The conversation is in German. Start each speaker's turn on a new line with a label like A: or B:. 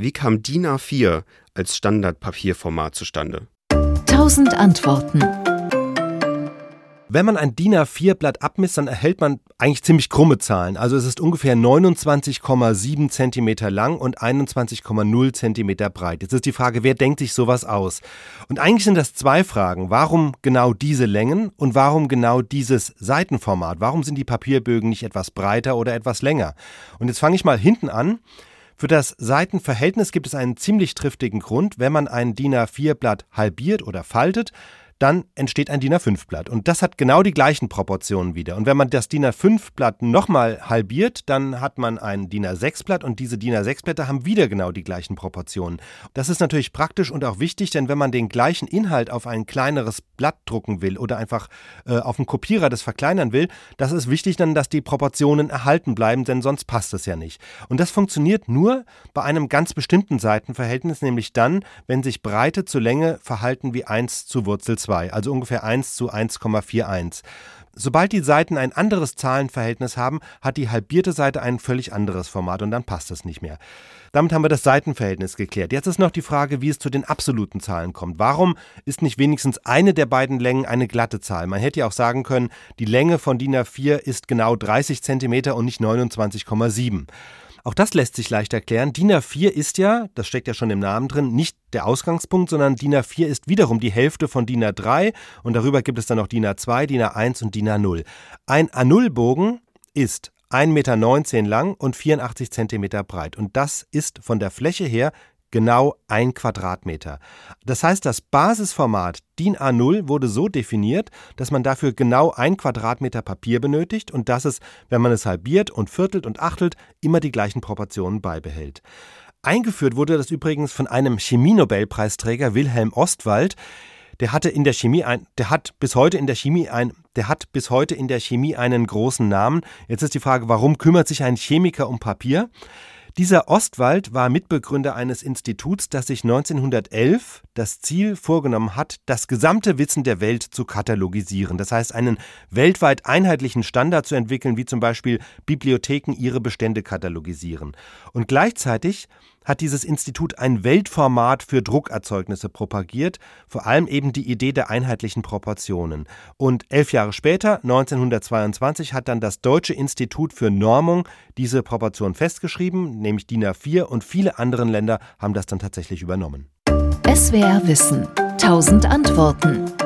A: Wie kam DIN A4 als Standardpapierformat zustande?
B: 1000 Antworten.
C: Wenn man ein DIN A4-Blatt abmisst, dann erhält man eigentlich ziemlich krumme Zahlen. Also es ist ungefähr 29,7 Zentimeter lang und 21,0 Zentimeter breit. Jetzt ist die Frage, wer denkt sich sowas aus? Und eigentlich sind das zwei Fragen. Warum genau diese Längen und warum genau dieses Seitenformat? Warum sind die Papierbögen nicht etwas breiter oder etwas länger? Und jetzt fange ich mal hinten an. Für das Seitenverhältnis gibt es einen ziemlich triftigen Grund. Wenn man ein DIN A4-Blatt halbiert oder faltet, dann entsteht ein DIN A5-Blatt. Und das hat genau die gleichen Proportionen wieder. Und wenn man das DIN A5-Blatt nochmal halbiert, dann hat man ein DIN A6-Blatt und diese DIN A6-Blätter haben wieder genau die gleichen Proportionen. Das ist natürlich praktisch und auch wichtig, denn wenn man den gleichen Inhalt auf ein kleineres Blatt drucken will oder einfach äh, auf einen Kopierer das verkleinern will, das ist wichtig dann, dass die Proportionen erhalten bleiben, denn sonst passt es ja nicht. Und das funktioniert nur bei einem ganz bestimmten Seitenverhältnis, nämlich dann, wenn sich Breite zu Länge verhalten wie 1 zu Wurzel 2. 2, also ungefähr 1 zu 1,41. Sobald die Seiten ein anderes Zahlenverhältnis haben, hat die halbierte Seite ein völlig anderes Format und dann passt es nicht mehr. Damit haben wir das Seitenverhältnis geklärt. Jetzt ist noch die Frage, wie es zu den absoluten Zahlen kommt. Warum ist nicht wenigstens eine der beiden Längen eine glatte Zahl? Man hätte ja auch sagen können, die Länge von DIN A4 ist genau 30 cm und nicht 29,7. Auch das lässt sich leicht erklären. DIN A4 ist ja, das steckt ja schon im Namen drin, nicht der Ausgangspunkt, sondern DIN A4 ist wiederum die Hälfte von DIN A3 und darüber gibt es dann noch DIN A2, DIN A1 und DIN A0. Ein A0-Bogen ist 1,19 Meter lang und 84 Zentimeter breit. Und das ist von der Fläche her genau ein Quadratmeter. Das heißt, das Basisformat DIN A0 wurde so definiert, dass man dafür genau ein Quadratmeter Papier benötigt und dass es, wenn man es halbiert und viertelt und achtelt, immer die gleichen Proportionen beibehält. Eingeführt wurde das übrigens von einem Chemienobelpreisträger Wilhelm Ostwald. Der hatte in der Chemie ein, der hat bis heute in der Chemie ein, der hat bis heute in der Chemie einen großen Namen. Jetzt ist die Frage, warum kümmert sich ein Chemiker um Papier? Dieser Ostwald war Mitbegründer eines Instituts, das sich 1911 das Ziel vorgenommen hat, das gesamte Wissen der Welt zu katalogisieren. Das heißt, einen weltweit einheitlichen Standard zu entwickeln, wie zum Beispiel Bibliotheken ihre Bestände katalogisieren. Und gleichzeitig hat dieses Institut ein Weltformat für Druckerzeugnisse propagiert, vor allem eben die Idee der einheitlichen Proportionen. Und elf Jahre später, 1922, hat dann das Deutsche Institut für Normung diese Proportion festgeschrieben, nämlich DIN A4, und viele andere Länder haben das dann tatsächlich übernommen.
B: SWR Wissen. Tausend Antworten.